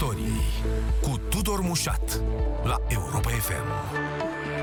Victoriei cu Tudor Mușat la Europa FM.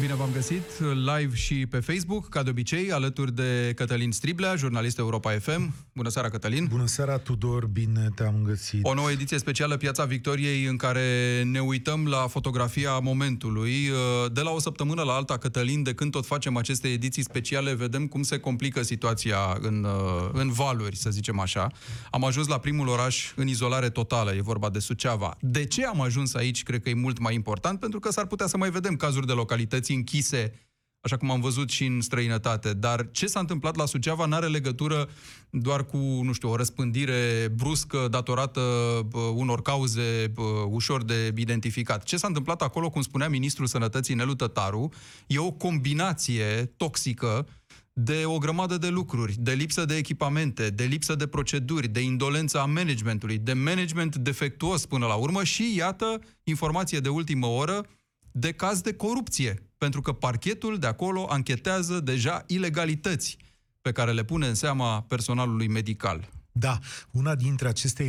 Bine v-am găsit live și pe Facebook, ca de obicei, alături de Cătălin Striblea, jurnalist Europa FM. Bună seara, Cătălin! Bună seara, Tudor! Bine te-am găsit! O nouă ediție specială Piața Victoriei în care ne uităm la fotografia momentului. De la o săptămână la alta, Cătălin, de când tot facem aceste ediții speciale, vedem cum se complică situația în, în valuri, să zicem așa. Am ajuns la primul oraș în izolare totală, e vorba de Suceava. De ce am ajuns aici, cred că e mult mai important, pentru că s-ar putea să mai vedem cazuri de localități închise, așa cum am văzut și în străinătate. Dar ce s-a întâmplat la Suceava nu are legătură doar cu, nu știu, o răspândire bruscă datorată uh, unor cauze uh, ușor de identificat. Ce s-a întâmplat acolo, cum spunea ministrul sănătății Nelu Tătaru, e o combinație toxică de o grămadă de lucruri, de lipsă de echipamente, de lipsă de proceduri, de indolență a managementului, de management defectuos până la urmă și, iată, informație de ultimă oră, de caz de corupție, pentru că parchetul de acolo anchetează deja ilegalități pe care le pune în seama personalului medical. Da, una dintre aceste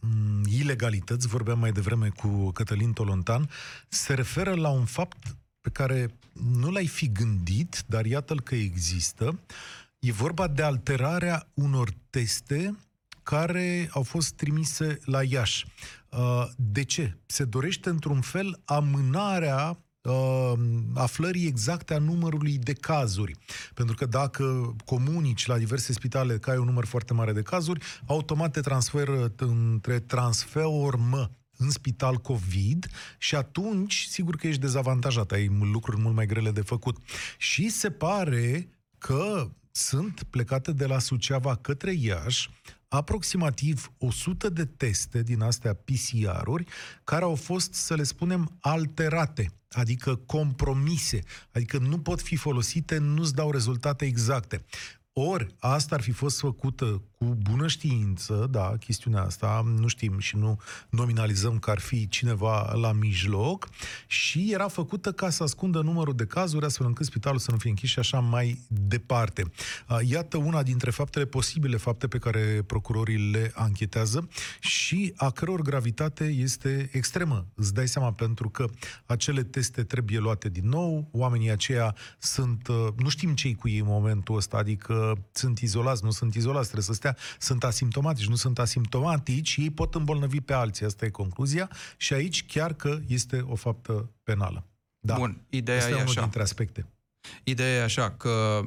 mm, ilegalități, vorbeam mai devreme cu Cătălin Tolontan, se referă la un fapt pe care nu l-ai fi gândit, dar iată-l că există. E vorba de alterarea unor teste care au fost trimise la Iași. Uh, de ce? Se dorește într-un fel amânarea uh, aflării exacte a numărului de cazuri. Pentru că dacă comunici la diverse spitale că ai un număr foarte mare de cazuri, automat te transferă între transfermă în spital COVID și atunci, sigur că ești dezavantajat, ai lucruri mult mai grele de făcut. Și se pare că sunt plecate de la Suceava către Iași aproximativ 100 de teste din astea PCR-uri care au fost, să le spunem, alterate, adică compromise, adică nu pot fi folosite, nu-ți dau rezultate exacte. Ori asta ar fi fost făcută cu bună știință, da, chestiunea asta, nu știm și nu nominalizăm că ar fi cineva la mijloc, și era făcută ca să ascundă numărul de cazuri, astfel încât spitalul să nu fie închis și așa mai departe. Iată una dintre faptele posibile, fapte pe care procurorii le anchetează și a căror gravitate este extremă. Îți dai seama pentru că acele teste trebuie luate din nou, oamenii aceia sunt, nu știm ce cu ei în momentul ăsta, adică sunt izolați, nu sunt izolați, trebuie să stea, sunt asimptomatici, nu sunt asimptomatici, ei pot îmbolnăvi pe alții, asta e concluzia, și aici chiar că este o faptă penală. Da. Bun, ideea Asta e unul așa. dintre aspecte. Ideea e așa, că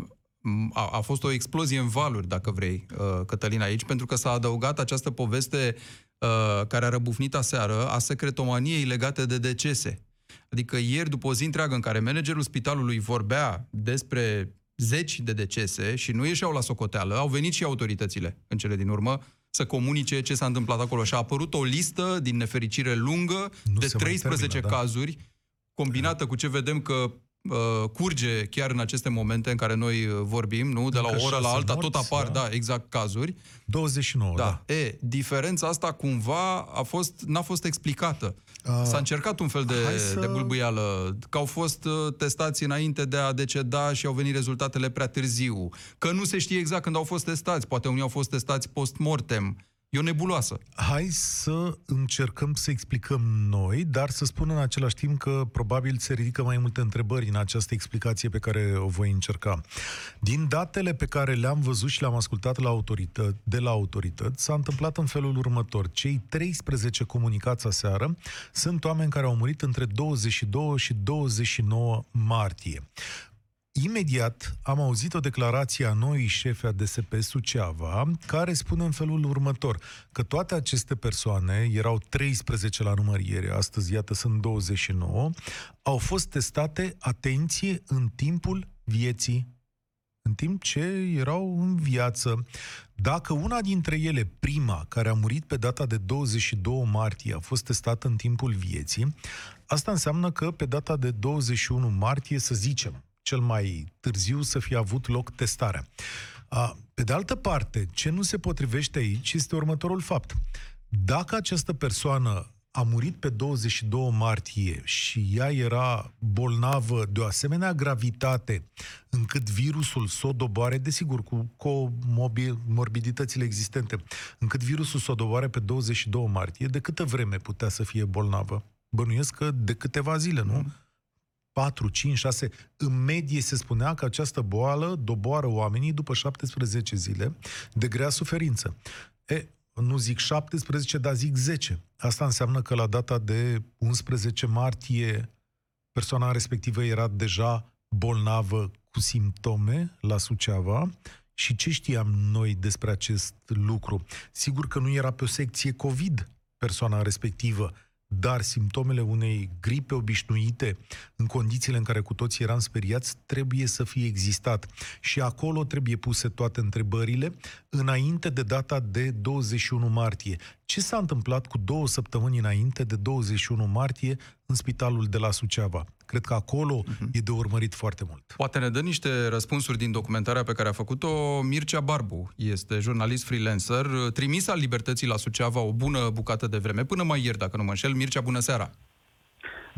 a, a fost o explozie în valuri, dacă vrei, uh, Cătălin, aici, pentru că s-a adăugat această poveste uh, care a răbufnit aseară a secretomaniei legate de decese. Adică ieri, după o zi întreagă în care managerul spitalului vorbea despre zeci de decese și nu ieșeau la socoteală, au venit și autoritățile în cele din urmă să comunice ce s-a întâmplat acolo și a apărut o listă din nefericire lungă Nu de se mai 13 termină, da. cazuri, combinată cu ce vedem că uh, curge chiar în aceste momente în care noi uh, vorbim, nu? De la Încă o oră la șase alta morți, tot apar, da. da, exact cazuri. 29, da. Da. E, diferența asta cumva a fost, n-a fost explicată. A, S-a încercat un fel de, hai să- de bâlbâială, că au fost uh, testați înainte de a deceda și au venit rezultatele prea târziu, că nu se știe exact când au fost testați, poate unii au fost testați post-mortem. E o nebuloasă. Hai să încercăm să explicăm noi, dar să spun în același timp că probabil se ridică mai multe întrebări în această explicație pe care o voi încerca. Din datele pe care le-am văzut și le-am ascultat la autorită- de la autorități, s-a întâmplat în felul următor. Cei 13 comunicați aseară sunt oameni care au murit între 22 și 29 martie. Imediat am auzit o declarație a noii șefe a DSP Suceava, care spune în felul următor, că toate aceste persoane, erau 13 la număr ieri, astăzi iată sunt 29, au fost testate, atenție, în timpul vieții în timp ce erau în viață. Dacă una dintre ele, prima, care a murit pe data de 22 martie, a fost testată în timpul vieții, asta înseamnă că pe data de 21 martie, să zicem, cel mai târziu să fie avut loc testarea. A, Pe de altă parte, ce nu se potrivește aici este următorul fapt. Dacă această persoană a murit pe 22 martie și ea era bolnavă de o asemenea gravitate încât virusul s-o doboare, desigur, cu comorbiditățile existente, încât virusul s-o doboare pe 22 martie, de câtă vreme putea să fie bolnavă? Bănuiesc că de câteva zile, nu? 4, 5, 6. În medie se spunea că această boală doboară oamenii după 17 zile de grea suferință. E, nu zic 17, dar zic 10. Asta înseamnă că la data de 11 martie persoana respectivă era deja bolnavă cu simptome la Suceava și ce știam noi despre acest lucru? Sigur că nu era pe o secție COVID persoana respectivă, dar simptomele unei gripe obișnuite, în condițiile în care cu toții eram speriați, trebuie să fie existat. Și acolo trebuie puse toate întrebările înainte de data de 21 martie. Ce s-a întâmplat cu două săptămâni înainte de 21 martie în spitalul de la Suceava? Cred că acolo uh-huh. e de urmărit foarte mult. Poate ne dă niște răspunsuri din documentarea pe care a făcut-o Mircea Barbu. Este jurnalist freelancer, trimis al Libertății la Suceava o bună bucată de vreme, până mai ieri, dacă nu mă înșel. Mircea, bună seara!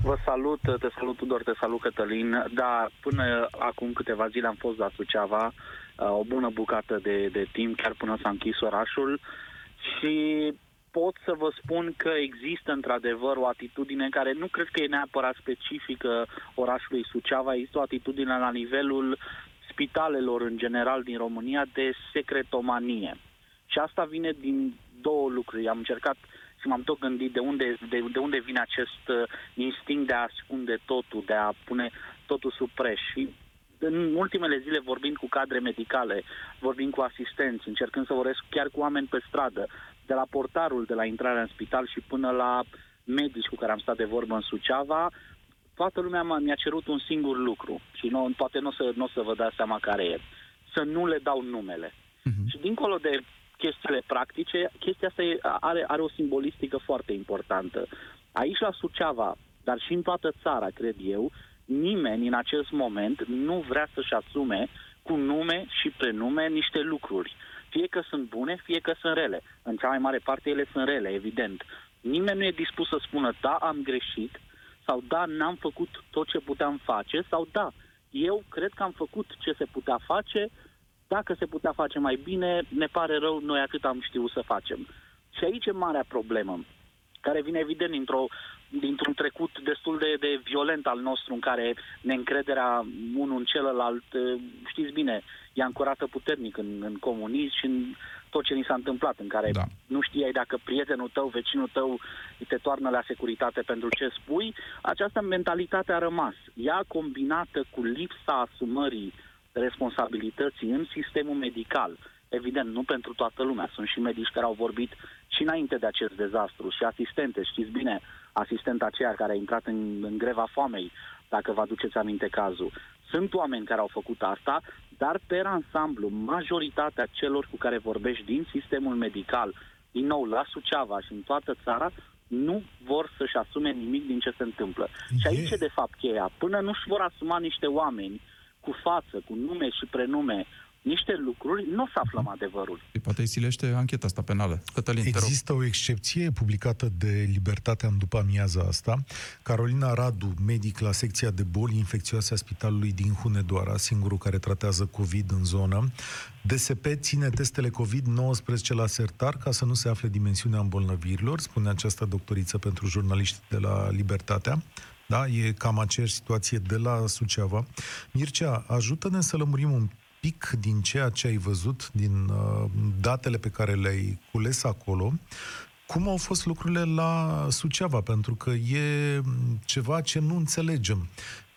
Vă salut, te salut Tudor, te salut Cătălin. Da, până acum câteva zile am fost la Suceava, o bună bucată de, de timp, chiar până s-a închis orașul și pot să vă spun că există într-adevăr o atitudine care nu cred că e neapărat specifică orașului Suceava, există o atitudine la nivelul spitalelor în general din România de secretomanie. Și asta vine din două lucruri. Am încercat și m-am tot gândit de unde, de, de unde vine acest uh, instinct de a ascunde totul, de a pune totul sub preș. Și în ultimele zile vorbind cu cadre medicale, vorbind cu asistenți, încercând să vorbesc chiar cu oameni pe stradă, de la portarul de la intrarea în spital și până la medici cu care am stat de vorbă în Suceava, toată lumea mi-a cerut un singur lucru și nu, poate nu o să, n-o să vă dați seama care e. Să nu le dau numele. Uh-huh. Și dincolo de chestiile practice, chestia asta e, are, are o simbolistică foarte importantă. Aici la Suceava, dar și în toată țara, cred eu, nimeni în acest moment nu vrea să-și asume cu nume și prenume niște lucruri. Fie că sunt bune, fie că sunt rele. În cea mai mare parte ele sunt rele, evident. Nimeni nu e dispus să spună, da, am greșit, sau da, n-am făcut tot ce puteam face, sau da, eu cred că am făcut ce se putea face, dacă se putea face mai bine, ne pare rău, noi atât am știut să facem. Și aici e marea problemă, care vine evident dintr-o dintr-un trecut destul de, de violent al nostru, în care neîncrederea unul în celălalt, eh, știți bine, e ancorată puternic în, în comunism și în tot ce ni s-a întâmplat, în care da. nu știai dacă prietenul tău, vecinul tău te toarnă la securitate pentru ce spui, această mentalitate a rămas. Ea combinată cu lipsa asumării responsabilității în sistemul medical, evident, nu pentru toată lumea. Sunt și medici care au vorbit și înainte de acest dezastru și asistente. Știți bine, asistenta aceea care a intrat în, în greva foamei, dacă vă aduceți aminte cazul. Sunt oameni care au făcut asta, dar pe ansamblu, majoritatea celor cu care vorbești din sistemul medical, din nou la Suceava și în toată țara, nu vor să-și asume nimic din ce se întâmplă. Yeah. Și aici e de fapt cheia. Până nu-și vor asuma niște oameni cu față, cu nume și prenume, niște lucruri, nu o să aflăm adevărul. Și poate îi silește ancheta asta penală. Cătălin, Există o excepție publicată de Libertatea în după amiaza asta. Carolina Radu, medic la secția de boli infecțioase a Spitalului din Hunedoara, singurul care tratează COVID în zonă. DSP ține testele COVID-19 la sertar ca să nu se afle dimensiunea îmbolnăvirilor, spune această doctoriță pentru jurnaliști de la Libertatea. Da, e cam aceeași situație de la Suceava. Mircea, ajută-ne să lămurim un pic din ceea ce ai văzut, din uh, datele pe care le-ai cules acolo, cum au fost lucrurile la Suceava, pentru că e ceva ce nu înțelegem.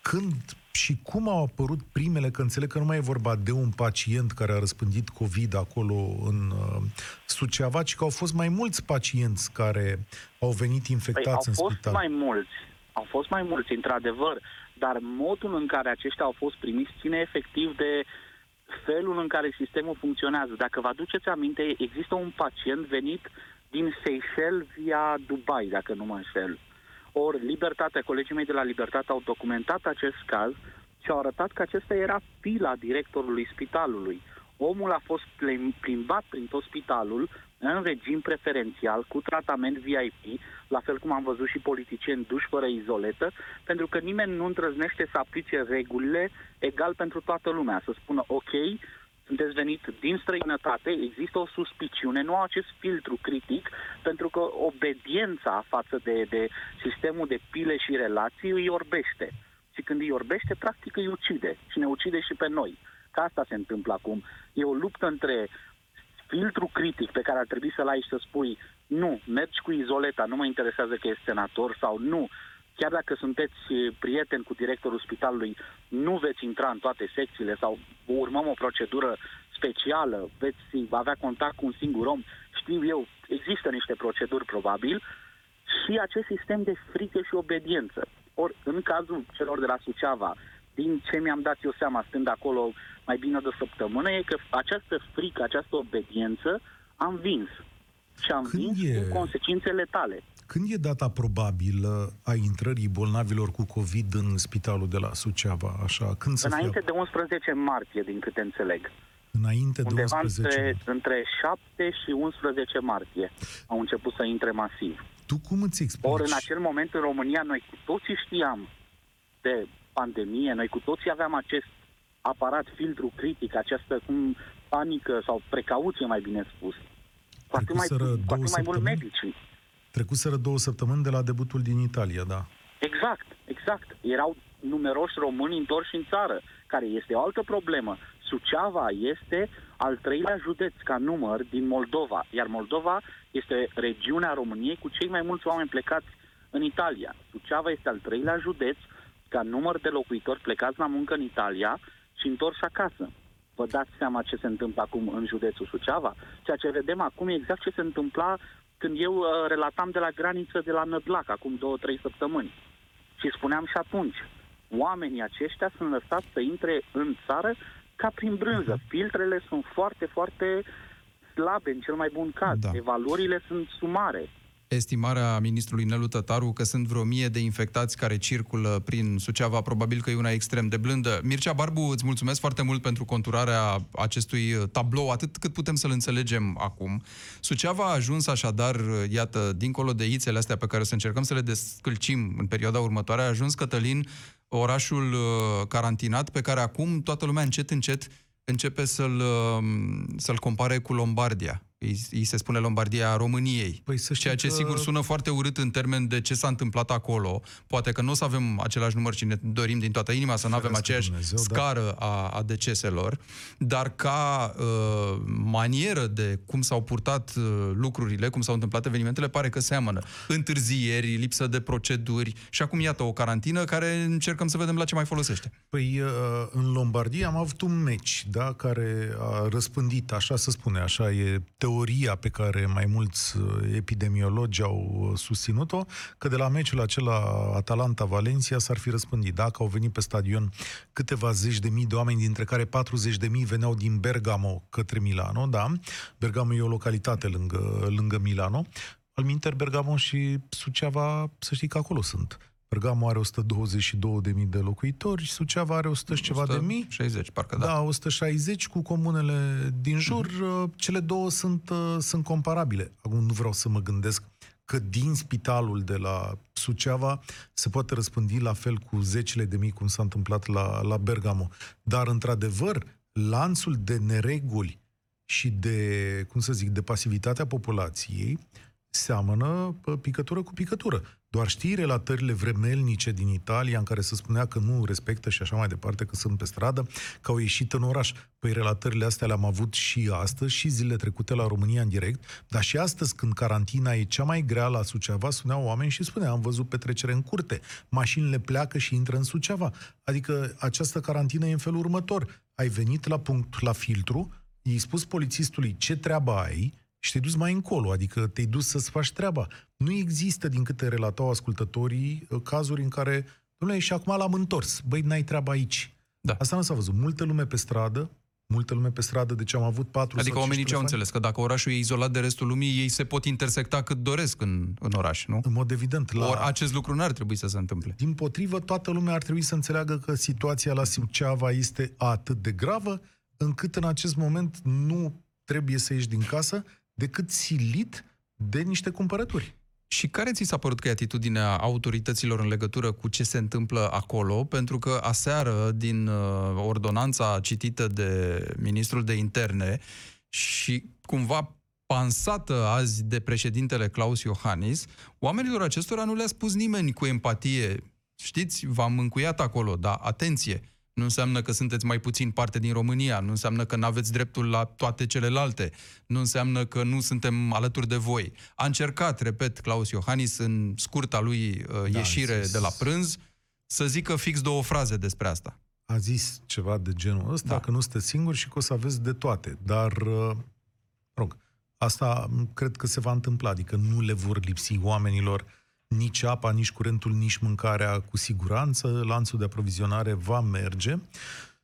Când și cum au apărut primele, că înțeleg că nu mai e vorba de un pacient care a răspândit COVID acolo în uh, Suceava, ci că au fost mai mulți pacienți care au venit infectați păi, în spital. Au fost mai mulți, au fost mai mulți, într-adevăr, dar modul în care aceștia au fost primiți ține efectiv de felul în care sistemul funcționează. Dacă vă aduceți aminte, există un pacient venit din Seychelles via Dubai, dacă nu mă înșel. Ori Libertatea, colegii mei de la Libertate au documentat acest caz și au arătat că acesta era pila directorului spitalului. Omul a fost plimbat prin tot spitalul, în regim preferențial, cu tratament VIP, la fel cum am văzut și politicieni duși fără izoletă, pentru că nimeni nu îndrăznește să aplice regulile egal pentru toată lumea, să spună ok, sunteți venit din străinătate, există o suspiciune, nu au acest filtru critic, pentru că obediența față de, de sistemul de pile și relații îi orbește. Și când îi orbește, practic îi ucide și ne ucide și pe noi. Că asta se întâmplă acum. E o luptă între filtru critic pe care ar trebui să-l ai și să spui nu, mergi cu izoleta, nu mă interesează că e senator sau nu, chiar dacă sunteți prieteni cu directorul spitalului, nu veți intra în toate secțiile sau urmăm o procedură specială, veți avea contact cu un singur om, știu eu, există niște proceduri probabil, și acest sistem de frică și obediență. Ori, în cazul celor de la Suceava, din ce mi-am dat eu seama stând acolo mai bine de o săptămână, e că această frică, această obediență am vins. Și am Când vins e- cu consecințele tale. Când e data probabilă a intrării bolnavilor cu COVID în spitalul de la Suceava? Așa, când să Înainte fie? de 11 martie, din câte înțeleg. Înainte de Undeva 11 între, ani. între 7 și 11 martie au început să intre masiv. Tu cum îți explici? Ori în acel moment în România noi cu toții știam de pandemie, noi cu toții aveam acest aparat filtru critic, această cum panică sau precauție mai bine spus. Cu atât mai, Trecuseră cu două atât mai mult săptămâni? medicii. Trecuseră două săptămâni de la debutul din Italia, da. Exact, exact. Erau numeroși români întorși în țară, care este o altă problemă. Suceava este al treilea județ ca număr din Moldova, iar Moldova este regiunea României cu cei mai mulți oameni plecați în Italia. Suceava este al treilea județ ca număr de locuitori plecați la muncă în Italia și întorși acasă. Vă dați seama ce se întâmplă acum în județul Suceava? Ceea ce vedem acum e exact ce se întâmpla când eu uh, relatam de la graniță de la Nădlac, acum două, trei săptămâni. Și spuneam și atunci, oamenii aceștia sunt lăsați să intre în țară ca prin brânză. Filtrele sunt foarte, foarte slabe în cel mai bun caz. Da. Evaluările sunt sumare. Estimarea ministrului Nelu Tătaru că sunt vreo mie de infectați care circulă prin Suceava, probabil că e una extrem de blândă. Mircea Barbu, îți mulțumesc foarte mult pentru conturarea acestui tablou, atât cât putem să-l înțelegem acum. Suceava a ajuns așadar, iată, dincolo de ițele astea pe care o să încercăm să le descălcim în perioada următoare, a ajuns Cătălin orașul uh, carantinat pe care acum toată lumea încet, încet începe să-l, uh, să-l compare cu Lombardia. Îi, îi se spune Lombardia a României. Păi să știi Ceea ce că- sigur sună foarte urât în termen de ce s-a întâmplat acolo. Poate că nu o să avem același număr și ne dorim din toată inima să nu avem Ferească aceeași Dumnezeu, da. scară a, a deceselor, dar ca uh, manieră de cum s-au purtat uh, lucrurile, cum s-au întâmplat evenimentele, pare că seamănă. Întârzieri, lipsă de proceduri și acum iată o carantină care încercăm să vedem la ce mai folosește. Păi uh, în Lombardia am avut un meci, da, care a răspândit, așa se spune, așa e teoria pe care mai mulți uh, epidemiologi au uh, susținut-o, că de la meciul acela Atalanta-Valencia s-ar fi răspândit. Dacă au venit pe stadion câteva zeci de mii de oameni, dintre care 40 de mii veneau din Bergamo către Milano, da, Bergamo e o localitate lângă, lângă Milano, al minter Bergamo și Suceava, să știi că acolo sunt. Bergamo are 122.000 de locuitori, Suceava are 100 și ceva de mii. 60, parcă Da, da. da, 160 cu comunele din jur. Uh-huh. Cele două sunt, uh, sunt comparabile. Acum nu vreau să mă gândesc că din spitalul de la Suceava se poate răspândi la fel cu zecile de mii cum s-a întâmplat la, la Bergamo. Dar, într-adevăr, lanțul de nereguli și de, cum să zic, de pasivitatea populației seamănă pă, picătură cu picătură. Doar știi relatările vremelnice din Italia în care se spunea că nu respectă și așa mai departe, că sunt pe stradă, că au ieșit în oraș. Păi relatările astea le-am avut și astăzi și zilele trecute la România în direct, dar și astăzi când carantina e cea mai grea la Suceava, suneau oameni și spuneau, am văzut petrecere în curte, mașinile pleacă și intră în Suceava. Adică această carantină e în felul următor. Ai venit la punct, la filtru, i-ai spus polițistului ce treabă ai, și te-ai dus mai încolo, adică te-ai dus să-ți faci treaba. Nu există, din câte relatau ascultătorii, cazuri în care, domnule, și acum l-am întors. Băi, n-ai treaba aici. Da. Asta nu s-a văzut. Multă lume pe stradă, multă lume pe stradă, deci am avut patru Adică sau oamenii cinci ce au persoane. înțeles? Că dacă orașul e izolat de restul lumii, ei se pot intersecta cât doresc în, în oraș, nu? În mod evident. La... Ori acest lucru n-ar trebui să se întâmple. Din potrivă, toată lumea ar trebui să înțeleagă că situația la Suceava este atât de gravă, încât în acest moment nu trebuie să ieși din casă decât silit de niște cumpărături. Și care ți s-a părut că e atitudinea autorităților în legătură cu ce se întâmplă acolo? Pentru că aseară, din uh, ordonanța citită de ministrul de interne și cumva pansată azi de președintele Claus Iohannis, oamenilor acestora nu le-a spus nimeni cu empatie. Știți, v-am încuiat acolo, dar atenție, nu înseamnă că sunteți mai puțin parte din România, nu înseamnă că nu aveți dreptul la toate celelalte, nu înseamnă că nu suntem alături de voi. A încercat, repet, Claus Iohannis în scurta lui uh, da, ieșire zis... de la prânz să zică fix două fraze despre asta. A zis ceva de genul ăsta, da. că nu sunteți singuri și că o să aveți de toate. Dar, uh, rog, asta cred că se va întâmpla, adică nu le vor lipsi oamenilor nici apa, nici curentul, nici mâncarea cu siguranță, lanțul de aprovizionare va merge,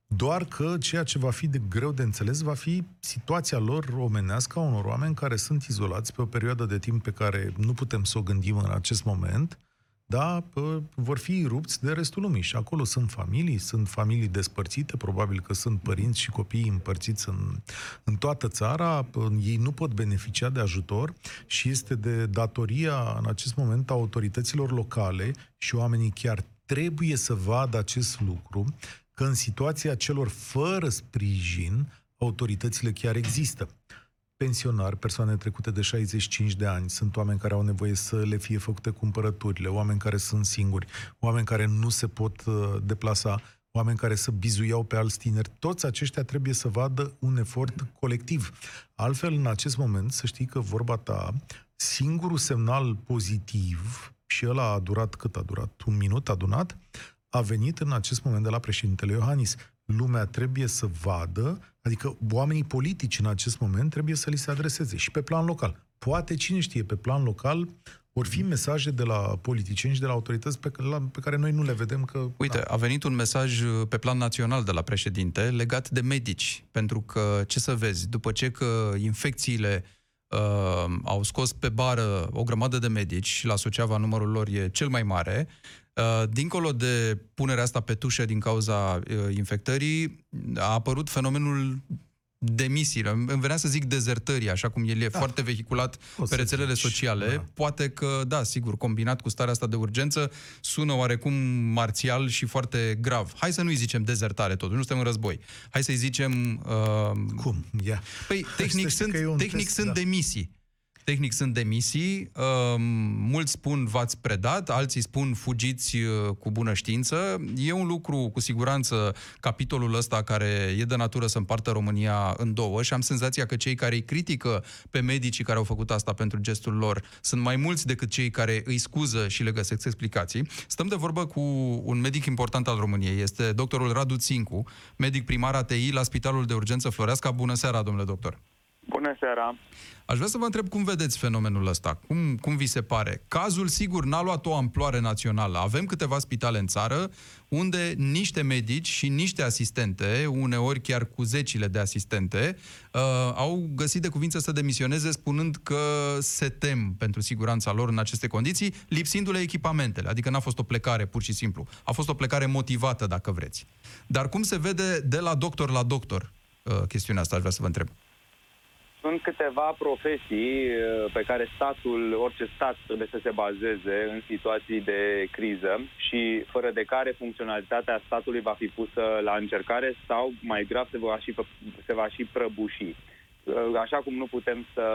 doar că ceea ce va fi de greu de înțeles va fi situația lor omenească a unor oameni care sunt izolați pe o perioadă de timp pe care nu putem să o gândim în acest moment, da, vor fi rupți de restul lumii. Și acolo sunt familii, sunt familii despărțite, probabil că sunt părinți și copii împărțiți în, în toată țara, ei nu pot beneficia de ajutor și este de datoria în acest moment a autorităților locale și oamenii chiar trebuie să vadă acest lucru, că în situația celor fără sprijin, autoritățile chiar există pensionari, persoane trecute de 65 de ani, sunt oameni care au nevoie să le fie făcute cumpărăturile, oameni care sunt singuri, oameni care nu se pot uh, deplasa, oameni care să bizuiau pe alți tineri, toți aceștia trebuie să vadă un efort colectiv. Altfel, în acest moment, să știi că vorba ta, singurul semnal pozitiv, și ăla a durat cât a durat? Un minut adunat, a venit în acest moment de la președintele Iohannis lumea trebuie să vadă, adică oamenii politici în acest moment trebuie să li se adreseze și pe plan local. Poate, cine știe, pe plan local vor fi mesaje de la politicieni și de la autorități pe, la, pe care noi nu le vedem că... Uite, da. a venit un mesaj uh, pe plan național de la președinte legat de medici, pentru că, ce să vezi, după ce că infecțiile uh, au scos pe bară o grămadă de medici și la Suceava numărul lor e cel mai mare, Uh, dincolo de punerea asta pe tușă din cauza uh, infectării, a apărut fenomenul demisiile. Îmi venea să zic dezertării, așa cum el e da. foarte vehiculat o pe rețelele zici, sociale. Da. Poate că, da, sigur, combinat cu starea asta de urgență, sună oarecum marțial și foarte grav. Hai să nu-i zicem dezertare, totuși, nu suntem în război. Hai să-i zicem... Uh... Cum? Yeah. Păi, tehnic sunt, tehnic test, sunt da. demisii. Tehnic sunt demisii, uh, mulți spun v-ați predat, alții spun fugiți uh, cu bună știință. E un lucru, cu siguranță, capitolul ăsta care e de natură să împartă România în două și am senzația că cei care îi critică pe medicii care au făcut asta pentru gestul lor sunt mai mulți decât cei care îi scuză și le găsesc explicații. Stăm de vorbă cu un medic important al României, este doctorul Radu Țincu, medic primar ATI la Spitalul de Urgență Floreasca. Bună seara, domnule doctor! Bună seara! Aș vrea să vă întreb cum vedeți fenomenul ăsta, cum, cum vi se pare? Cazul, sigur, n-a luat o amploare națională. Avem câteva spitale în țară unde niște medici și niște asistente, uneori chiar cu zecile de asistente, uh, au găsit de cuvință să demisioneze spunând că se tem pentru siguranța lor în aceste condiții, lipsindu-le echipamentele. Adică n-a fost o plecare pur și simplu. A fost o plecare motivată, dacă vreți. Dar cum se vede de la doctor la doctor uh, chestiunea asta, aș vrea să vă întreb. Sunt câteva profesii uh, pe care statul, orice stat trebuie să se bazeze în situații de criză și fără de care funcționalitatea statului va fi pusă la încercare sau, mai grav, se va și, se va și prăbuși. Uh, așa cum nu putem să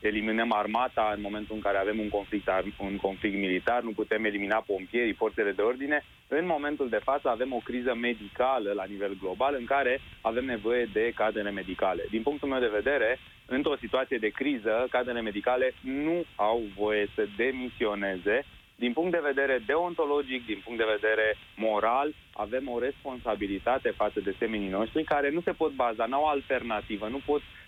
eliminăm armata în momentul în care avem un conflict, un conflict militar, nu putem elimina pompierii, forțele de ordine, în momentul de față avem o criză medicală la nivel global în care avem nevoie de cadrele medicale. Din punctul meu de vedere, într-o situație de criză, cadrele medicale nu au voie să demisioneze din punct de vedere deontologic, din punct de vedere moral, avem o responsabilitate față de semenii noștri care nu se pot baza, n-au alternativă, nu pot Uh,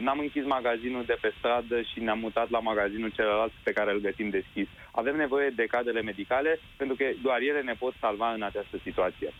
n-am închis magazinul de pe stradă și ne-am mutat la magazinul celălalt pe care îl găsim deschis. Avem nevoie de cadrele medicale pentru că doar ele ne pot salva în această situație.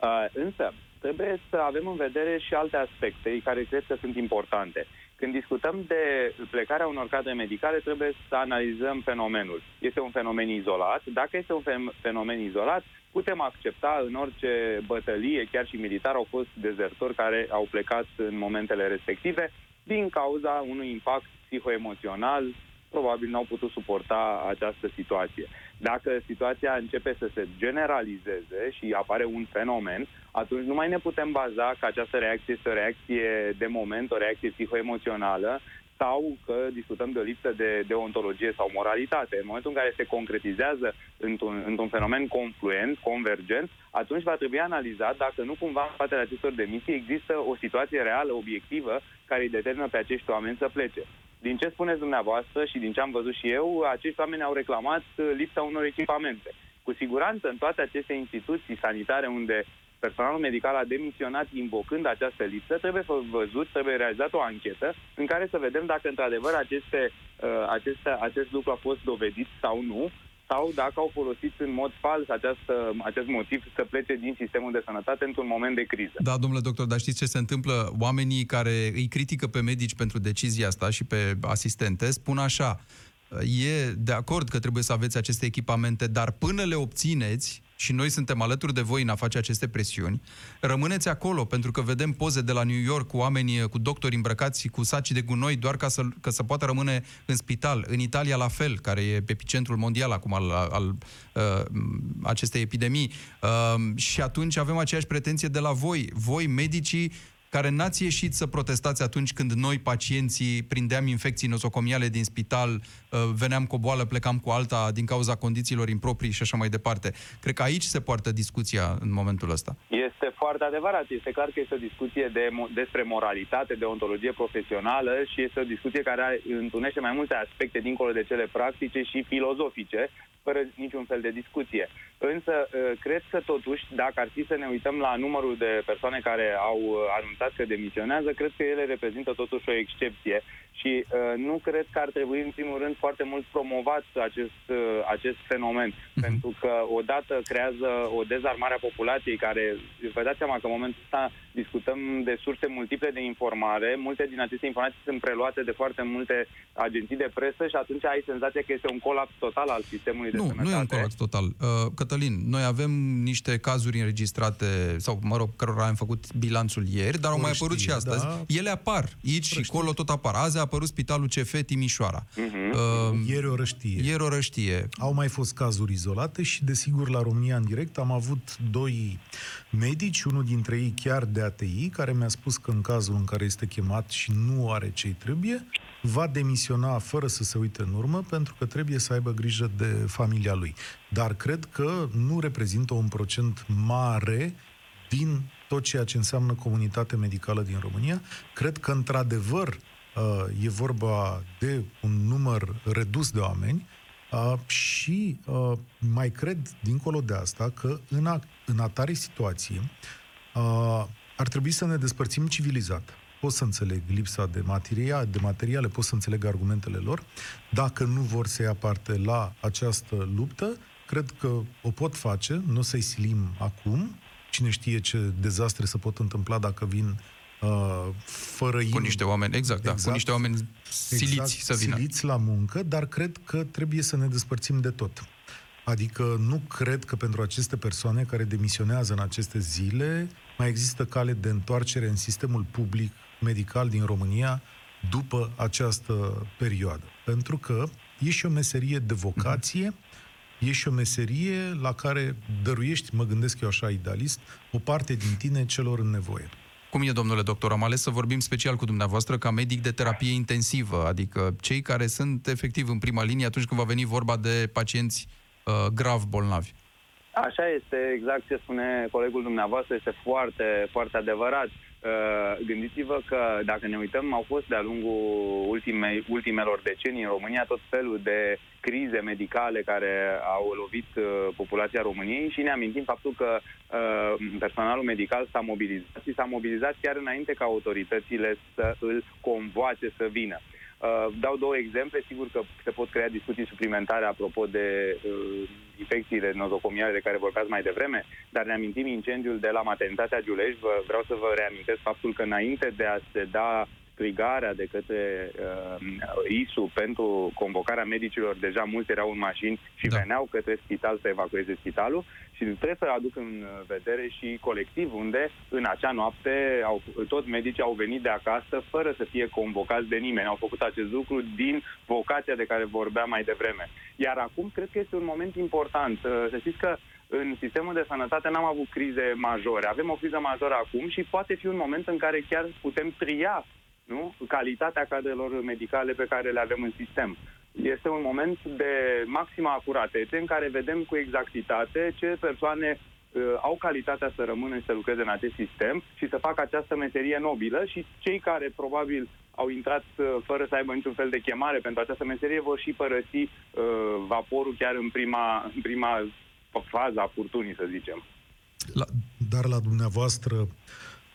Uh, însă, trebuie să avem în vedere și alte aspecte care cred că sunt importante. Când discutăm de plecarea unor cadre medicale, trebuie să analizăm fenomenul. Este un fenomen izolat. Dacă este un fenomen izolat, putem accepta în orice bătălie, chiar și militar, au fost dezertori care au plecat în momentele respective din cauza unui impact psihoemoțional, probabil n-au putut suporta această situație. Dacă situația începe să se generalizeze și apare un fenomen, atunci nu mai ne putem baza că această reacție este o reacție de moment, o reacție psihoemoțională, sau că discutăm de o lipsă de, de ontologie sau moralitate. În momentul în care se concretizează într-un, într-un fenomen confluent, convergent, atunci va trebui analizat dacă nu cumva în spatele acestor demisii există o situație reală, obiectivă, care îi determină pe acești oameni să plece. Din ce spuneți dumneavoastră și din ce am văzut și eu, acești oameni au reclamat lipsa unor echipamente. Cu siguranță, în toate aceste instituții sanitare unde personalul medical a demisionat invocând această lipsă, trebuie văzut, trebuie realizat o anchetă în care să vedem dacă într-adevăr aceste, uh, aceste, acest lucru a fost dovedit sau nu, sau dacă au folosit în mod fals această, acest motiv să plece din sistemul de sănătate într-un moment de criză. Da, domnule doctor, dar știți ce se întâmplă? Oamenii care îi critică pe medici pentru decizia asta și pe asistente spun așa, e de acord că trebuie să aveți aceste echipamente, dar până le obțineți, și noi suntem alături de voi în a face aceste presiuni, rămâneți acolo, pentru că vedem poze de la New York cu oameni, cu doctori îmbrăcați cu saci de gunoi, doar ca să, ca să poată rămâne în spital. În Italia la fel, care e pe epicentrul mondial acum al, al uh, acestei epidemii. Uh, și atunci avem aceeași pretenție de la voi. Voi, medicii, care n-ați ieșit să protestați atunci când noi, pacienții, prindeam infecții nosocomiale din spital, uh, veneam cu o boală, plecam cu alta din cauza condițiilor improprii și așa mai departe. Cred că aici se poartă discuția în momentul ăsta. Este foarte adevărat. Este clar că este o discuție de, despre moralitate, de ontologie profesională și este o discuție care întunește mai multe aspecte dincolo de cele practice și filozofice, fără niciun fel de discuție. Însă, ă, cred că totuși, dacă ar fi să ne uităm la numărul de persoane care au ă, anunțat că demisionează, cred că ele reprezintă totuși o excepție și uh, nu cred că ar trebui, în primul rând, foarte mult promovat acest, uh, acest fenomen, uh-huh. pentru că odată creează o dezarmare a populației care, vă dați seama că în momentul ăsta discutăm de surse multiple de informare, multe din aceste informații sunt preluate de foarte multe agenții de presă și atunci ai senzația că este un colaps total al sistemului de nu, sănătate. Nu, nu e un colaps total. Uh, Cătălin, noi avem niște cazuri înregistrate, sau mă rog, cărora am făcut bilanțul ieri, dar au mai apărut și astăzi. Da. Ele apar, aici și acolo tot apar. Azi a apărut Spitalul CF Timișoara. Uh-huh. Uh, ieri o răștie. Ieri o răștie. Au mai fost cazuri izolate și, desigur, la România în direct am avut doi medici, unul dintre ei chiar de ATI, care mi-a spus că în cazul în care este chemat și nu are ce trebuie, va demisiona fără să se uite în urmă, pentru că trebuie să aibă grijă de familia lui. Dar cred că nu reprezintă un procent mare din tot ceea ce înseamnă comunitate medicală din România. Cred că, într-adevăr, uh, e vorba de un număr redus de oameni uh, și uh, mai cred, dincolo de asta, că în, a, în atare situație ar trebui să ne despărțim civilizat. Pot să înțeleg lipsa de, materia, de materiale, pot să înțeleg argumentele lor. Dacă nu vor să ia parte la această luptă, cred că o pot face, nu o să-i silim acum, cine știe ce dezastre se pot întâmpla dacă vin uh, fără Cu niște oameni, exact, exact, da, cu exact. niște oameni siliți exact, să vină. Siliți la muncă, dar cred că trebuie să ne despărțim de tot. Adică nu cred că pentru aceste persoane care demisionează în aceste zile mai există cale de întoarcere în sistemul public medical din România după această perioadă. Pentru că e și o meserie de vocație, mm-hmm e și o meserie la care dăruiești, mă gândesc eu așa idealist, o parte din tine celor în nevoie. Cum e, domnule doctor? Am ales să vorbim special cu dumneavoastră ca medic de terapie intensivă, adică cei care sunt efectiv în prima linie atunci când va veni vorba de pacienți uh, grav bolnavi. Așa este, exact ce spune colegul dumneavoastră, este foarte, foarte adevărat. Uh, gândiți-vă că dacă ne uităm, au fost de-a lungul ultimei, ultimelor decenii în România tot felul de crize medicale care au lovit uh, populația României și ne amintim faptul că uh, personalul medical s-a mobilizat și s-a mobilizat chiar înainte ca autoritățile să îl convoace să vină. Uh, dau două exemple, sigur că se pot crea discuții suplimentare apropo de uh, infecțiile nozocomiale de care vorbeați mai devreme, dar ne amintim incendiul de la maternitatea Giulești. Vă, vreau să vă reamintesc faptul că înainte de a se da strigarea de către uh, ISU pentru convocarea medicilor, deja mulți erau în mașini și da. veneau către spital să evacueze spitalul și trebuie să aduc în vedere și colectiv unde în acea noapte au, toți medicii au venit de acasă fără să fie convocați de nimeni. Au făcut acest lucru din vocația de care vorbeam mai devreme. Iar acum cred că este un moment important. Uh, să știți că în sistemul de sănătate n-am avut crize majore. Avem o criză majoră acum și poate fi un moment în care chiar putem tria nu? calitatea cadrelor medicale pe care le avem în sistem. Este un moment de maximă acuratețe în care vedem cu exactitate ce persoane uh, au calitatea să rămână și să lucreze în acest sistem și să facă această meserie nobilă și cei care probabil au intrat uh, fără să aibă niciun fel de chemare pentru această meserie vor și părăsi uh, vaporul chiar în prima, în prima fază a furtunii, să zicem. La, dar la dumneavoastră,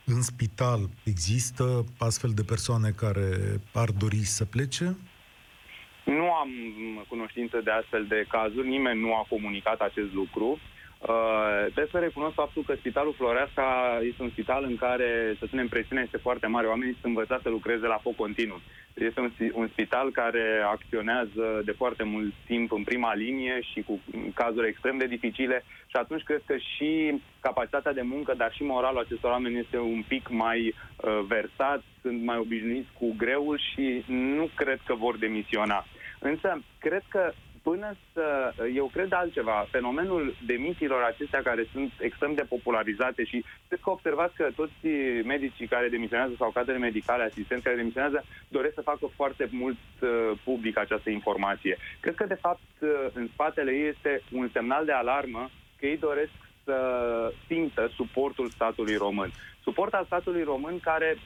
în spital, există astfel de persoane care ar dori să plece? Nu am cunoștință de astfel de cazuri, nimeni nu a comunicat acest lucru. Uh, trebuie să recunosc faptul că Spitalul Floreasca este un spital în care, să spunem, presiunea este foarte mare. Oamenii sunt învățați să lucreze la foc continuu. Este un, un spital care acționează de foarte mult timp în prima linie și cu cazuri extrem de dificile și atunci cred că și capacitatea de muncă, dar și moralul acestor oameni este un pic mai uh, versat, sunt mai obișnuiți cu greul și nu cred că vor demisiona. Însă, cred că până să... Eu cred altceva. Fenomenul demisiilor acestea care sunt extrem de popularizate și cred că observați că toți medicii care demisionează sau cadrele medicale, asistenți care demisionează, doresc să facă foarte mult uh, public această informație. Cred că, de fapt, uh, în spatele ei este un semnal de alarmă că ei doresc să simtă suportul statului român. Suport al statului român care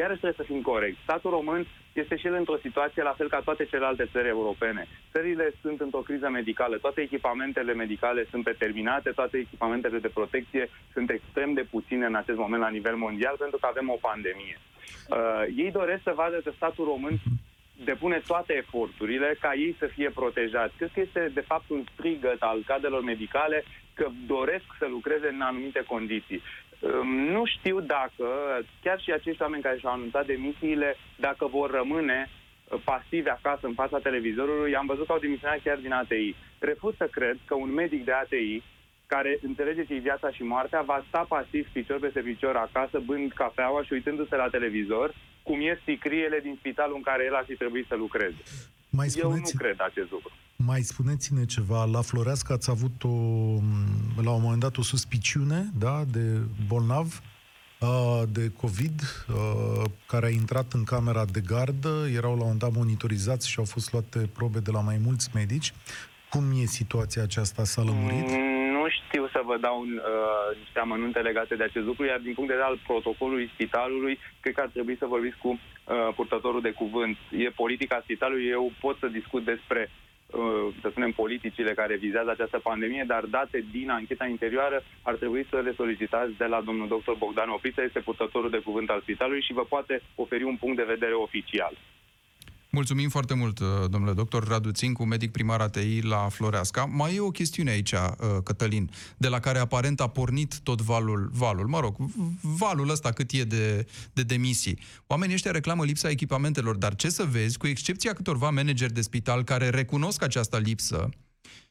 iarăși trebuie să fim corect. Statul român este și el într-o situație la fel ca toate celelalte țări europene. Țările sunt într-o criză medicală, toate echipamentele medicale sunt determinate, toate echipamentele de protecție sunt extrem de puține în acest moment la nivel mondial pentru că avem o pandemie. Uh, ei doresc să vadă că statul român depune toate eforturile ca ei să fie protejați. Cred că este de fapt un strigăt al cadrelor medicale că doresc să lucreze în anumite condiții. Nu știu dacă, chiar și acești oameni care și-au anunțat demisiile, dacă vor rămâne uh, pasivi acasă în fața televizorului, am văzut că au demisionat chiar din ATI. Refuz să cred că un medic de ATI, care înțelegeți viața și moartea, va sta pasiv picior pe picior acasă, bând cafeaua și uitându-se la televizor, cum ies sicriele din spitalul în care el ar fi trebuit să lucreze. Mai spuneți, Eu nu cred acest lucru. Mai spuneți-ne ceva. La Floreasca ați avut o, la un moment dat o suspiciune da, de bolnav de COVID care a intrat în camera de gardă, erau la un moment dat monitorizați și au fost luate probe de la mai mulți medici. Cum e situația aceasta? S-a lămurit? Mm, nu știu să vă dau uh, niște amănunte legate de acest lucru, iar din punct de vedere al protocolului spitalului, cred că ar trebui să vorbiți cu uh, purtătorul de cuvânt. E politica spitalului, eu pot să discut despre uh, să spunem, politicile care vizează această pandemie, dar date din ancheta interioară ar trebui să le solicitați de la domnul dr. Bogdan Opriță, este purtătorul de cuvânt al spitalului și vă poate oferi un punct de vedere oficial. Mulțumim foarte mult, uh, domnule doctor Radu Țincu, medic primar ATI la Floreasca. Mai e o chestiune aici, uh, Cătălin, de la care aparent a pornit tot valul, valul, mă rog, valul ăsta cât e de, de demisii. Oamenii ăștia reclamă lipsa echipamentelor, dar ce să vezi, cu excepția câtorva manageri de spital care recunosc această lipsă,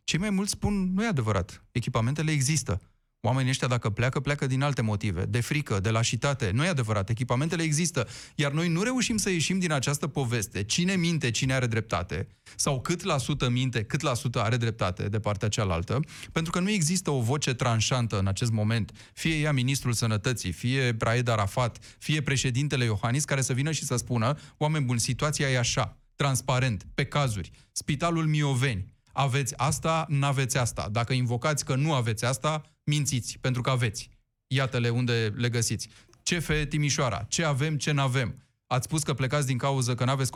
cei mai mulți spun, nu e adevărat, echipamentele există. Oamenii ăștia, dacă pleacă, pleacă din alte motive, de frică, de lașitate. Nu e adevărat, echipamentele există. Iar noi nu reușim să ieșim din această poveste. Cine minte, cine are dreptate, sau cât la sută minte, cât la sută are dreptate de partea cealaltă, pentru că nu există o voce tranșantă în acest moment, fie ea ministrul sănătății, fie Raed Arafat, fie președintele Iohannis, care să vină și să spună, oameni buni, situația e așa, transparent, pe cazuri. Spitalul Mioveni, aveți asta, n-aveți asta. Dacă invocați că nu aveți asta, mințiți, pentru că aveți. Iată-le unde le găsiți. CF Timișoara, ce avem, ce n-avem. Ați spus că plecați din cauză că n-aveți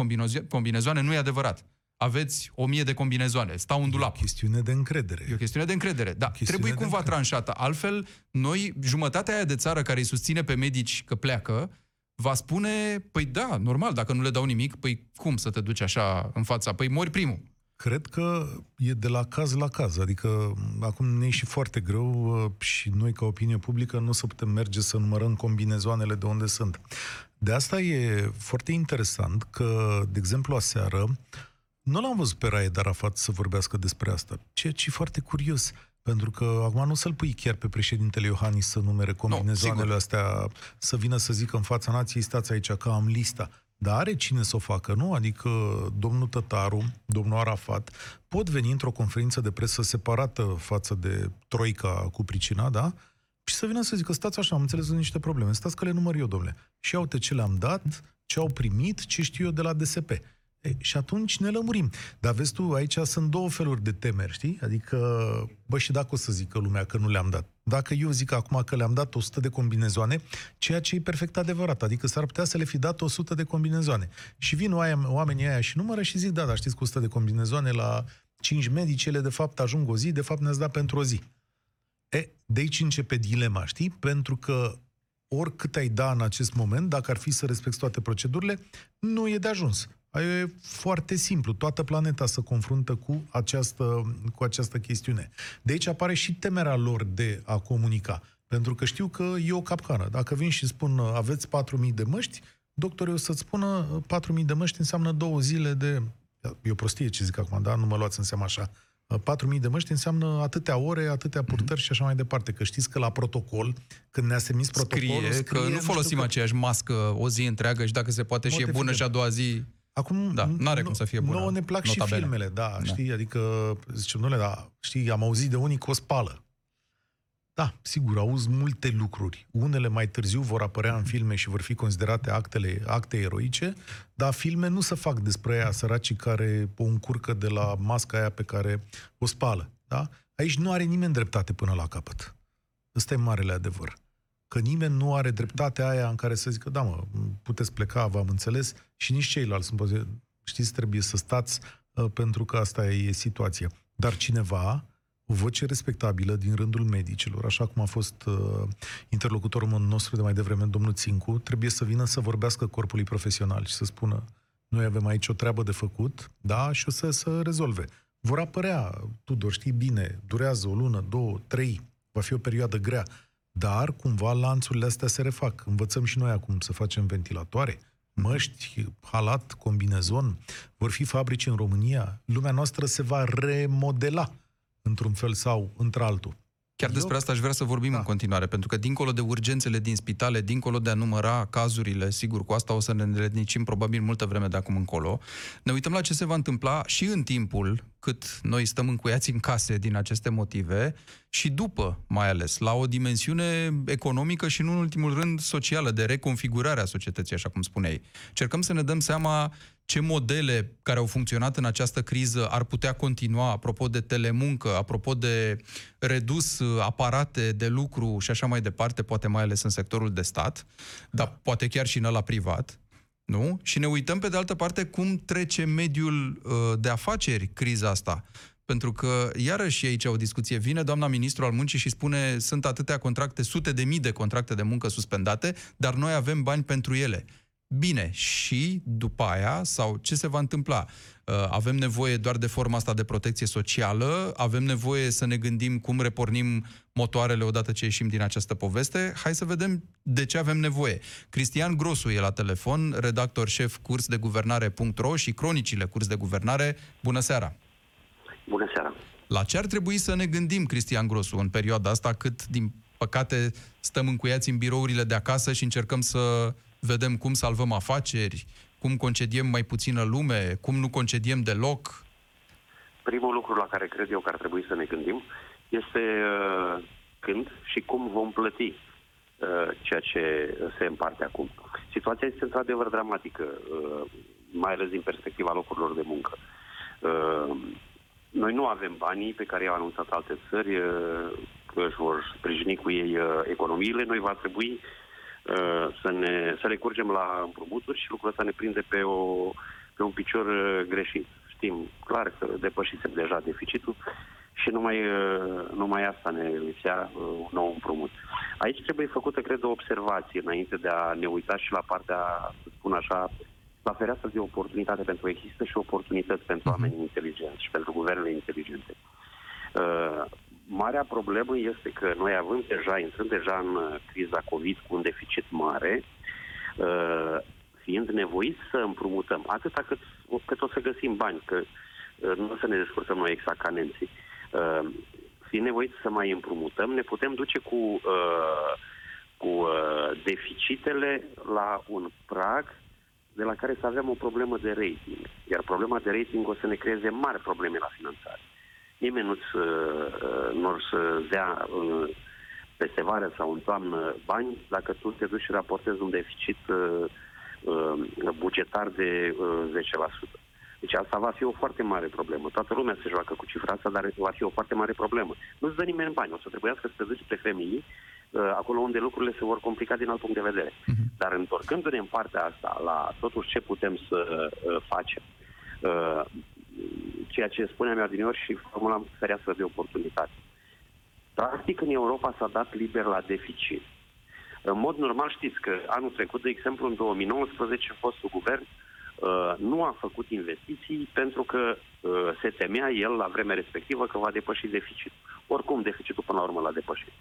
combinezoane, nu e adevărat. Aveți o mie de combinezoane, stau în dulap. E o chestiune de încredere. E o chestiune de încredere, da. Trebuie cumva încredere. tranșată. Altfel, noi, jumătatea aia de țară care îi susține pe medici că pleacă, va spune, păi da, normal, dacă nu le dau nimic, păi cum să te duci așa în fața? Păi mori primul. Cred că e de la caz la caz, adică acum ne e și foarte greu uh, și noi ca opinie publică nu o să putem merge să numărăm combinezoanele de unde sunt. De asta e foarte interesant că, de exemplu, aseară, nu l-am văzut pe Raed Arafat să vorbească despre asta, ceea ce e foarte curios. Pentru că acum nu să-l pui chiar pe președintele Iohannis să numere combinezoanele no, astea, să vină să zică în fața nației, stați aici că am lista. Dar are cine să o facă, nu? Adică domnul Tătaru, domnul Arafat, pot veni într-o conferință de presă separată față de Troica cu pricina, da? Și să vină să zică, stați așa, am înțeles niște probleme, stați că le număr eu, domnule. Și uite ce le-am dat, ce au primit, ce știu eu de la DSP. E, și atunci ne lămurim. Dar vezi tu, aici sunt două feluri de temeri, știi? Adică, bă, și dacă o să zică lumea că nu le-am dat. Dacă eu zic acum că le-am dat 100 de combinezoane, ceea ce e perfect adevărat, adică s-ar putea să le fi dat 100 de combinezoane. Și vin oamenii aia și numără și zic, da, dar știți cu 100 de combinezoane la 5 medicele, de fapt ajung o zi, de fapt ne-ați dat pentru o zi. E, de aici începe dilema, știi? Pentru că oricât ai da în acest moment, dacă ar fi să respecti toate procedurile, nu e de ajuns. E foarte simplu. Toată planeta se confruntă cu această, cu această chestiune. De aici apare și temerea lor de a comunica. Pentru că știu că e o capcană. Dacă vin și spun aveți 4.000 de măști, doctorul o să-ți spună 4.000 de măști înseamnă două zile de... E o prostie ce zic acum, da? Nu mă luați în seama așa. 4.000 de măști înseamnă atâtea ore, atâtea purtări mm-hmm. și așa mai departe. Că știți că la protocol, când ne-a semis protocolul, scrie, scrie că nu folosim că... aceeași mască o zi întreagă și dacă se poate și e bună și a doua zi... Acum, da, nu are cum să fie bună. Nouă ne plac notabene. și filmele, da, da, știi, adică, zicem, nu da, știi, am auzit de unii cu o spală. Da, sigur, auzi multe lucruri. Unele mai târziu vor apărea în filme și vor fi considerate actele, acte eroice, dar filme nu se fac despre aia săracii care o încurcă de la masca aia pe care o spală. Da? Aici nu are nimeni dreptate până la capăt. Ăsta e marele adevăr. Că nimeni nu are dreptatea aia în care să zică, da mă, puteți pleca, v-am înțeles, și nici ceilalți. Știți, trebuie să stați uh, pentru că asta e situația. Dar cineva o voce respectabilă din rândul medicilor, așa cum a fost uh, interlocutorul nostru de mai devreme, domnul Țincu, trebuie să vină să vorbească corpului profesional și să spună noi avem aici o treabă de făcut, da, și o să, să rezolve. Vor apărea, Tudor, știi bine, durează o lună, două, trei, va fi o perioadă grea, dar cumva lanțurile astea se refac. Învățăm și noi acum să facem ventilatoare, măști, halat, combinezon, vor fi fabrici în România, lumea noastră se va remodela într-un fel sau într-altul. Chiar despre asta aș vrea să vorbim da. în continuare, pentru că dincolo de urgențele din spitale, dincolo de a număra cazurile, sigur, cu asta o să ne înrednicim probabil multă vreme de acum încolo, ne uităm la ce se va întâmpla și în timpul cât noi stăm încuiați în case din aceste motive și după, mai ales, la o dimensiune economică și, nu în ultimul rând, socială, de reconfigurare a societății, așa cum spuneai. Cercăm să ne dăm seama ce modele care au funcționat în această criză ar putea continua, apropo de telemuncă, apropo de redus aparate de lucru și așa mai departe, poate mai ales în sectorul de stat, dar da. poate chiar și în ăla privat. Nu? Și ne uităm, pe de altă parte, cum trece mediul uh, de afaceri criza asta. Pentru că, iarăși, aici o discuție vine, doamna ministru al muncii și spune sunt atâtea contracte, sute de mii de contracte de muncă suspendate, dar noi avem bani pentru ele. Bine, și după aia, sau ce se va întâmpla? Uh, avem nevoie doar de forma asta de protecție socială, avem nevoie să ne gândim cum repornim motoarele odată ce ieșim din această poveste. Hai să vedem de ce avem nevoie. Cristian Grosu e la telefon, redactor șef curs de guvernare.ro și cronicile curs de guvernare. Bună seara! Bună seara! La ce ar trebui să ne gândim, Cristian Grosu, în perioada asta, cât, din păcate, stăm încuiați în birourile de acasă și încercăm să vedem cum salvăm afaceri, cum concediem mai puțină lume, cum nu concediem deloc? Primul lucru la care cred eu că ar trebui să ne gândim este uh, când și cum vom plăti uh, ceea ce se împarte acum. Situația este într-adevăr dramatică, uh, mai ales din perspectiva locurilor de muncă. Uh, noi nu avem banii pe care i-au anunțat alte țări uh, că își vor sprijini cu ei uh, economiile. Noi va trebui Uh, să, ne, să recurgem la împrumuturi și lucrul ăsta ne prinde pe, o, pe un picior uh, greșit. Știm clar că depășisem deja deficitul și numai, uh, numai asta ne lipsea un nou împrumut. Aici trebuie făcută, cred, o observație înainte de a ne uita și la partea, să spun așa, la fereastră de oportunitate pentru că există și oportunități pentru mhm. oamenii inteligenți și pentru guvernele inteligente. Marea problemă este că noi având deja, intrând deja în uh, criza COVID cu un deficit mare, uh, fiind nevoiți să împrumutăm, atâta cât, cât o să găsim bani, că uh, nu o să ne descurcăm noi exact ca nenții. Uh, fiind nevoiți să mai împrumutăm, ne putem duce cu, uh, cu uh, deficitele la un prag de la care să avem o problemă de rating. Iar problema de rating o să ne creeze mari probleme la finanțare. Nimeni nu-ți, uh, nu să dea uh, peste vară sau în toamnă bani dacă tu te duci și raportezi un deficit uh, uh, bugetar de uh, 10%. Deci asta va fi o foarte mare problemă. Toată lumea se joacă cu cifra asta, dar va fi o foarte mare problemă. Nu-ți dă nimeni bani, o să trebuiască să te duci pe femei, uh, acolo unde lucrurile se vor complica din alt punct de vedere. Uh-huh. Dar întorcându-ne în partea asta la totuși ce putem să uh, facem, uh, ceea ce spuneam eu adineori și formulam fereastră de oportunitate. Practic, în Europa s-a dat liber la deficit. În mod normal știți că anul trecut, de exemplu, în 2019, fostul guvern uh, nu a făcut investiții pentru că uh, se temea el la vremea respectivă că va depăși deficit. Oricum, deficitul până la urmă l-a depășit.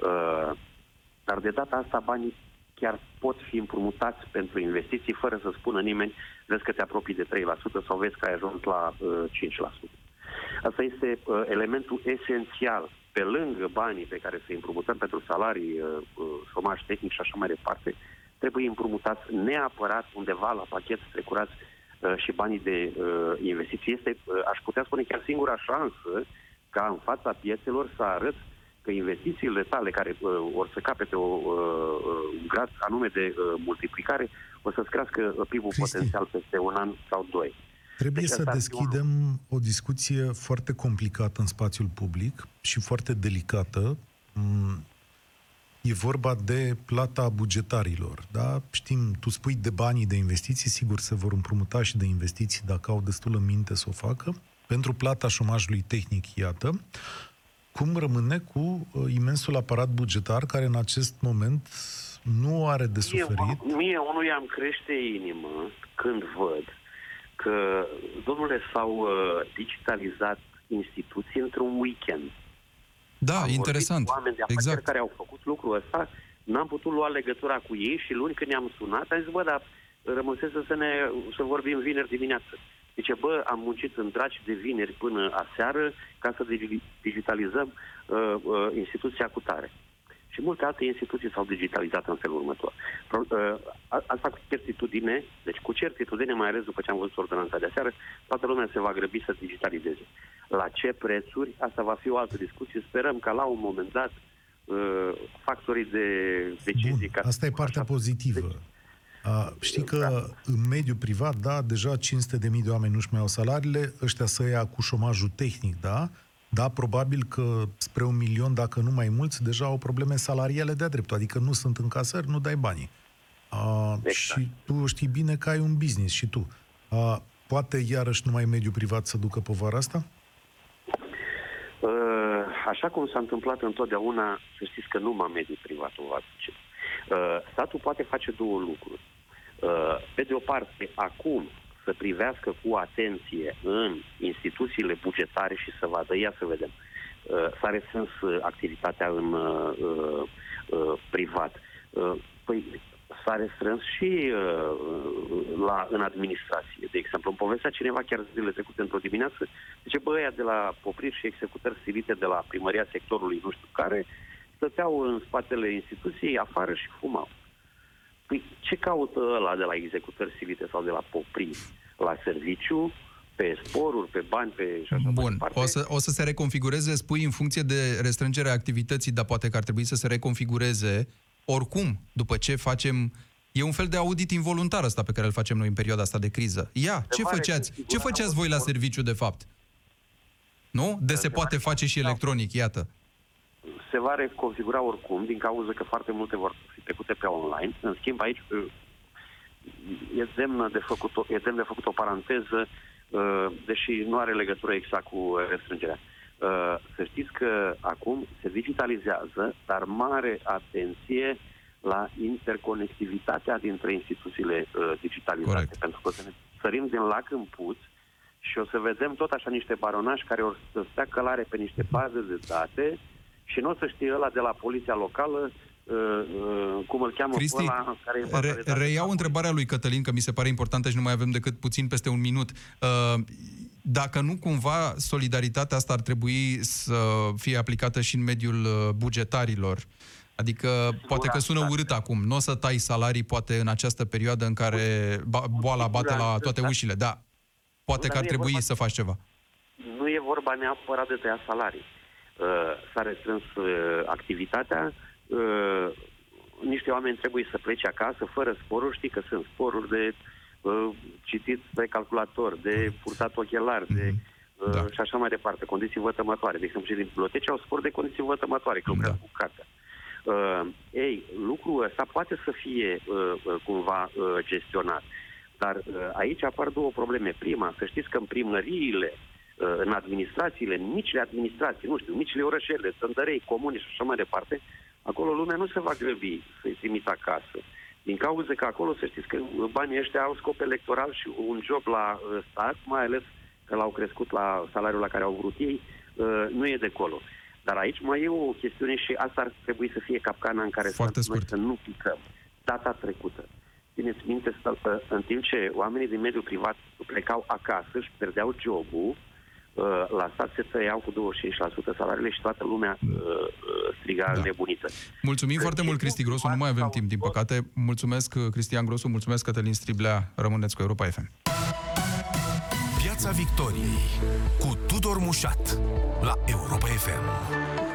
Uh, dar de data asta banii chiar pot fi împrumutați pentru investiții fără să spună nimeni vezi că te apropii de 3% sau vezi că ai ajuns la uh, 5%. Asta este uh, elementul esențial pe lângă banii pe care să-i împrumutăm pentru salarii, uh, uh, șomaj tehnic și așa mai departe, trebuie împrumutați neapărat undeva la pachet strecurați uh, și banii de uh, investiții. Este, uh, aș putea spune, chiar singura șansă ca în fața piețelor să arăt că investițiile tale care uh, or să capete o, uh, un grad anume de uh, multiplicare o să-ți crească PIB-ul potențial peste un an sau doi. Trebuie deci să deschidem o discuție foarte complicată în spațiul public și foarte delicată. Mm, e vorba de plata bugetarilor. Da? Știm, tu spui de banii de investiții, sigur se vor împrumuta și de investiții dacă au destul în minte să o facă. Pentru plata șomajului tehnic, iată, cum rămâne cu uh, imensul aparat bugetar care în acest moment nu are de suferit? Mie, mie unul i-am crește inimă când văd că, domnule, s-au uh, digitalizat instituții într-un weekend. Da, Am interesant. Cu oameni de exact. care au făcut lucrul ăsta, n-am putut lua legătura cu ei și luni când ne-am sunat, am zis, bă, dar rămăsese să ne să vorbim vineri dimineață. Zice, bă, am muncit în dragi de vineri până aseară ca să digitalizăm uh, uh, instituția cu tare și multe alte instituții s-au digitalizat în felul următor. Uh, asta cu certitudine, deci cu certitudine, mai ales după ce am văzut ordonanța de aseară, toată lumea se va grăbi să digitalizeze. La ce prețuri? Asta va fi o altă discuție. Sperăm ca la un moment dat uh, factorii de decizii... Bun, asta e partea pozitivă. Deci, a, știi că da. în mediul privat, da, deja 500 de mii de oameni nu-și mai au salariile, ăștia să ia cu șomajul tehnic, da? Da, probabil că spre un milion, dacă nu mai mulți, deja au probleme salariale de-a dreptul, adică nu sunt în casări, nu dai banii. A, exact. Și tu știi bine că ai un business și tu. A, poate iarăși numai mediul privat să ducă povara asta? Uh, așa cum s-a întâmplat întotdeauna, să știți că numai mediul privat o va duce. Uh, statul poate face două lucruri. Uh, pe de o parte, acum să privească cu atenție în instituțiile bugetare și să vadă, ia să vedem, uh, s-a restrâns uh, activitatea în uh, privat. Păi s-a restrâns și la, în administrație. De exemplu, în povestea cineva chiar zilele trecute într-o dimineață, zice, bă, ăia de la popriri și executări silite de la primăria sectorului nu știu care, stăteau în spatele instituției afară și fumau. Păi ce caută ăla de la executări civile sau de la popri? La serviciu, pe sporuri, pe bani, pe și așa Bun, o să, o să se reconfigureze, spui, în funcție de restrângerea activității, dar poate că ar trebui să se reconfigureze oricum, după ce facem E un fel de audit involuntar ăsta pe care îl facem noi în perioada asta de criză. Ia, ce făceați? Ce făceați voi la serviciu, de fapt? Nu? De se poate face și electronic, iată se va reconfigura oricum, din cauza că foarte multe vor fi trecute pe online. În schimb, aici uh, e demn de făcut o, e demn de făcut o paranteză, uh, deși nu are legătură exact cu restrângerea. Uh, să știți că acum se digitalizează, dar mare atenție la interconectivitatea dintre instituțiile digitalizate. Corect. Pentru că o să ne sărim din lac în puț și o să vedem tot așa niște baronași care o să stea călare pe niște baze de date și nu o să știe ăla de la poliția locală uh, uh, cum îl cheamă Cristi, pe ăla care e re, reiau întrebarea lui Cătălin, că mi se pare importantă și nu mai avem decât puțin peste un minut. Uh, dacă nu cumva solidaritatea asta ar trebui să fie aplicată și în mediul uh, bugetarilor, Adică, poate că sună urât acum, nu o să tai salarii, poate, în această perioadă în care boala bate la toate ușile, da. Poate că ar trebui să faci ceva. Nu e vorba neapărat de tăia salarii. Uh, s-a restrâns uh, activitatea, uh, niște oameni trebuie să plece acasă fără sporuri, știi că sunt sporuri de citit pe calculator, de purtat ochelari, mm-hmm. de mhm. da. și așa mai departe, condiții vătămătoare. De exemplu, și din biblioteci au spor de condiții vătămătoare, că lucrează da. cu cartea. Uh, ei, lucrul ăsta poate să fie uh, cumva uh, gestionat. Dar uh, aici apar două probleme. Prima, să știți că în primăriile Uh, în administrațiile, în micile administrații, nu știu, micile orășele, țăndărei, comuni și așa mai departe, acolo lumea nu se va grăbi să-i trimită acasă. Din cauza că acolo să știți că banii ăștia au scop electoral și un job la uh, stat, mai ales că l-au crescut la salariul la care au vrut ei, uh, nu e de acolo. Dar aici mai e o chestiune și asta ar trebui să fie capcana în care Foarte să, noi să nu picăm. Data trecută. Țineți minte, în timp ce oamenii din mediul privat plecau acasă și pierdeau jobul, Uh, la stat se tăiau cu 25% salariile și toată lumea uh, uh, striga da. nebunită. Mulțumim că foarte mult, Cristi Grosu. Nu mai avem timp, din păcate. Mulțumesc, Cristian Grosu, mulțumesc, Cătălin Striblea. Rămâneți cu Europa FM. Piața Victoriei cu Tudor Mușat la Europa FM.